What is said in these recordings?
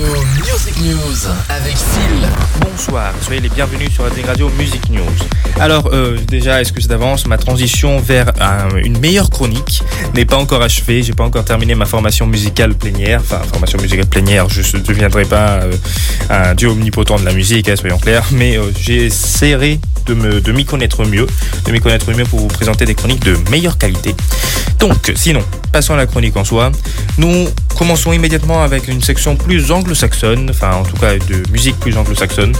Music News avec Phil. Bonsoir, soyez les bienvenus sur Adzing Radio Music News. Alors euh, déjà, excuse d'avance, ma transition vers un- une meilleure chronique n'est pas encore achevée. J'ai pas encore terminé ma formation musicale plénière. Enfin, formation musicale plénière, je ne deviendrai pas euh, un dieu omnipotent de la musique, hein, soyons clairs. Mais euh, j'essaierai de me- de m'y connaître mieux, de m'y connaître mieux pour vous présenter des chroniques de meilleure qualité. Donc, sinon, passons à la chronique en soi. Nous commençons immédiatement avec une section plus anglo-saxonne, enfin en tout cas de musique plus anglo-saxonne,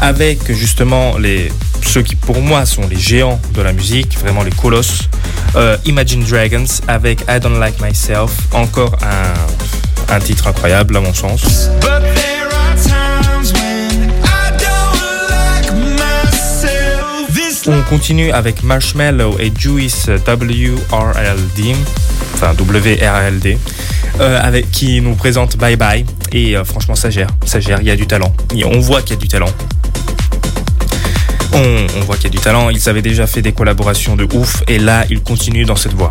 avec justement les, ceux qui pour moi sont les géants de la musique, vraiment les colosses. Euh, Imagine Dragons avec I Don't Like Myself, encore un, un titre incroyable à mon sens. On continue avec Marshmallow et Juice WRLD, enfin WRLD, euh, avec, qui nous présente Bye Bye. Et euh, franchement, ça gère, ça gère, il y a du talent. On voit qu'il y a du talent. On, voit qu'il y a du talent. Ils avaient déjà fait des collaborations de ouf, et là, ils continuent dans cette voie.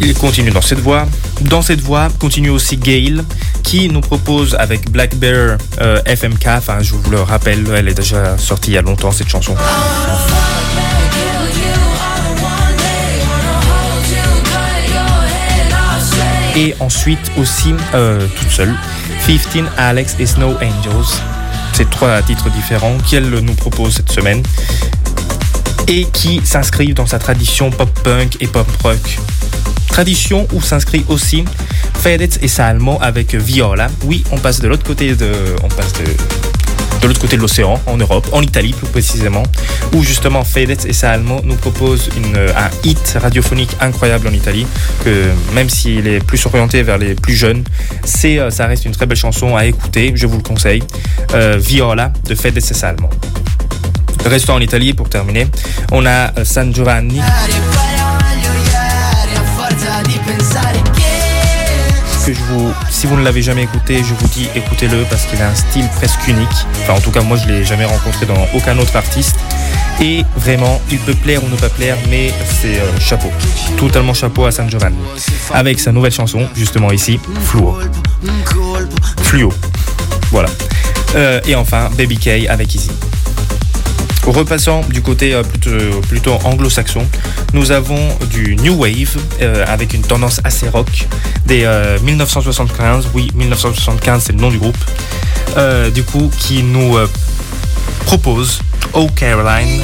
Il continue dans cette voie. Dans cette voie continue aussi Gail qui nous propose avec Black Bear euh, FMK, enfin je vous le rappelle, elle est déjà sortie il y a longtemps cette chanson. Et ensuite aussi euh, toute seule, 15 Alex et Snow Angels. C'est trois titres différents qu'elle nous propose cette semaine et qui s'inscrivent dans sa tradition pop-punk et pop-rock. Tradition où s'inscrit aussi Fedez et Salmo avec Viola. Oui, on passe de l'autre côté de, on passe de, de l'autre côté de l'océan, en Europe, en Italie plus précisément, où justement Fedez et Salmo nous proposent une, un hit radiophonique incroyable en Italie, que même s'il est plus orienté vers les plus jeunes, c'est, euh, ça reste une très belle chanson à écouter, je vous le conseille. Euh, Viola de Fedez et Salmo. Restons en Italie pour terminer. On a euh, San Giovanni. Que je vous, si vous ne l'avez jamais écouté, je vous dis écoutez-le parce qu'il a un style presque unique. Enfin, en tout cas, moi, je l'ai jamais rencontré dans aucun autre artiste. Et vraiment, il peut plaire ou ne pas plaire, mais c'est euh, chapeau. Totalement chapeau à San Giovanni. Avec sa nouvelle chanson, justement ici, Fluo. Fluo. Voilà. Euh, et enfin, Baby K avec Easy. Repassant du côté euh, plutôt, plutôt anglo-saxon, nous avons du New Wave euh, avec une tendance assez rock des euh, 1975. Oui, 1975 c'est le nom du groupe. Euh, du coup, qui nous euh, propose Oh Caroline,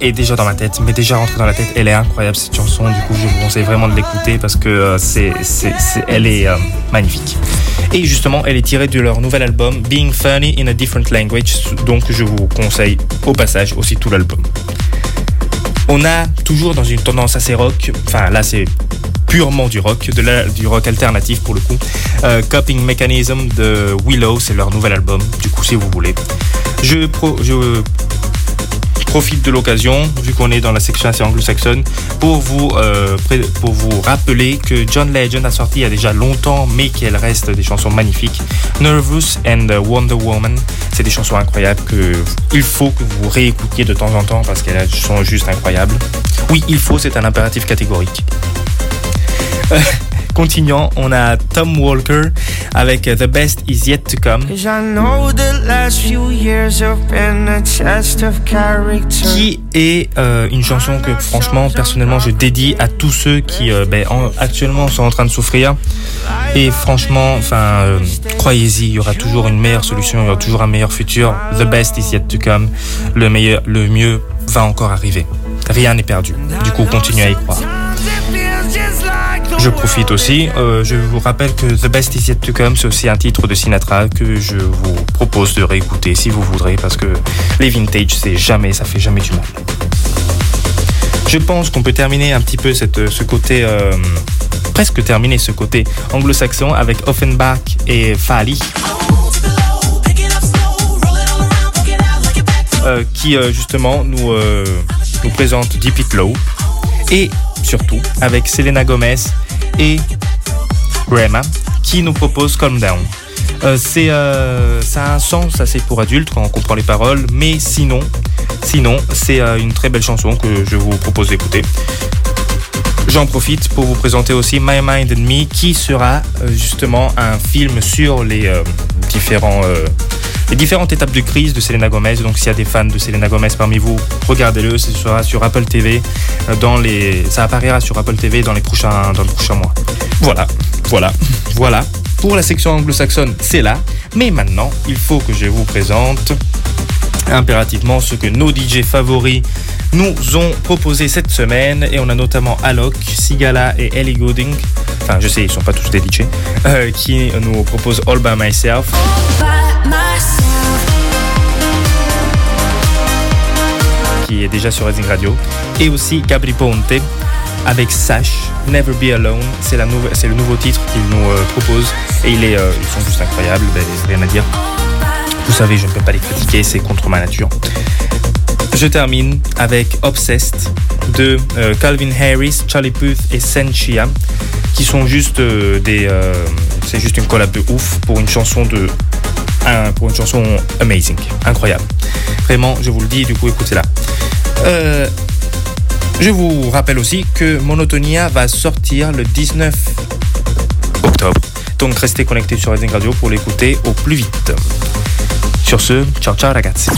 est déjà dans ma tête, mais déjà rentrée dans la tête. Elle est incroyable cette chanson. Du coup, je vous conseille vraiment de l'écouter parce que euh, c'est, c'est, c'est- elle est euh, magnifique. Et justement, elle est tirée de leur nouvel album Being Funny in a Different Language. Donc, je vous conseille au passage aussi tout l'album. On a toujours dans une tendance assez rock. Enfin, là, c'est purement du rock, de la- du rock alternatif pour le coup. Euh, Coping Mechanism de Willow, c'est leur nouvel album. Du coup, si vous voulez. Je, pro- je profite de l'occasion, vu qu'on est dans la section assez anglo-saxonne, pour vous, euh, pour vous rappeler que John Legend a sorti il y a déjà longtemps, mais qu'elle reste des chansons magnifiques. Nervous and Wonder Woman, c'est des chansons incroyables que il faut que vous réécoutiez de temps en temps parce qu'elles sont juste incroyables. Oui, il faut, c'est un impératif catégorique. Continuant, on a Tom Walker avec The Best Is Yet to Come. Qui est euh, une chanson que franchement personnellement je dédie à tous ceux qui euh, ben, en- actuellement sont en train de souffrir. Et franchement enfin euh, croyez-y il y aura toujours une meilleure solution il y aura toujours un meilleur futur. The best is yet to come le meilleur le mieux va encore arriver. Rien n'est perdu. Du coup continuez à y croire je profite aussi, euh, je vous rappelle que The Best Is Yet To Come, c'est aussi un titre de Sinatra que je vous propose de réécouter si vous voudrez, parce que les vintage, c'est jamais, ça fait jamais du mal. Je pense qu'on peut terminer un petit peu cette, ce côté, euh, presque terminer ce côté anglo-saxon avec Offenbach et Fali. euh, qui euh, justement nous, euh, nous présente Deep It Low et surtout avec Selena Gomez et Rema qui nous propose Calm Down. Euh, c'est, euh, ça a un sens assez pour adultes quand on comprend les paroles, mais sinon, Sinon, c'est euh, une très belle chanson que je vous propose d'écouter. J'en profite pour vous présenter aussi My Mind and Me, qui sera justement un film sur les différents les différentes étapes de crise de Selena Gomez. Donc, s'il y a des fans de Selena Gomez parmi vous, regardez-le. Ce sera sur Apple TV. euh, Dans les, ça apparaîtra sur Apple TV dans les prochains, dans les prochains mois. Voilà, voilà, voilà. Pour la section anglo-saxonne, c'est là. Mais maintenant, il faut que je vous présente impérativement ce que nos DJ favoris nous ont proposé cette semaine et on a notamment Alok, Sigala et Ellie Goulding enfin je sais ils sont pas tous des DJ euh, qui nous proposent All by myself. Qui est déjà sur Rising Radio et aussi Gabri Ponte avec Sash Never Be Alone c'est le nouveau titre qu'ils nous euh, proposent et euh, ils sont juste incroyables ben, rien à dire Vous savez, je ne peux pas les critiquer, c'est contre ma nature. Je termine avec Obsessed de euh, Calvin Harris, Charlie Puth et Senchia, qui sont juste des. C'est juste une collab de ouf pour une chanson de. pour une chanson amazing, incroyable. Vraiment, je vous le dis, du coup, écoutez-la. Euh, je vous rappelle aussi que Monotonia va sortir le 19 octobre. Donc restez connectés sur Rising Radio pour l'écouter au plus vite. Sur ce, ciao ciao ragazzi.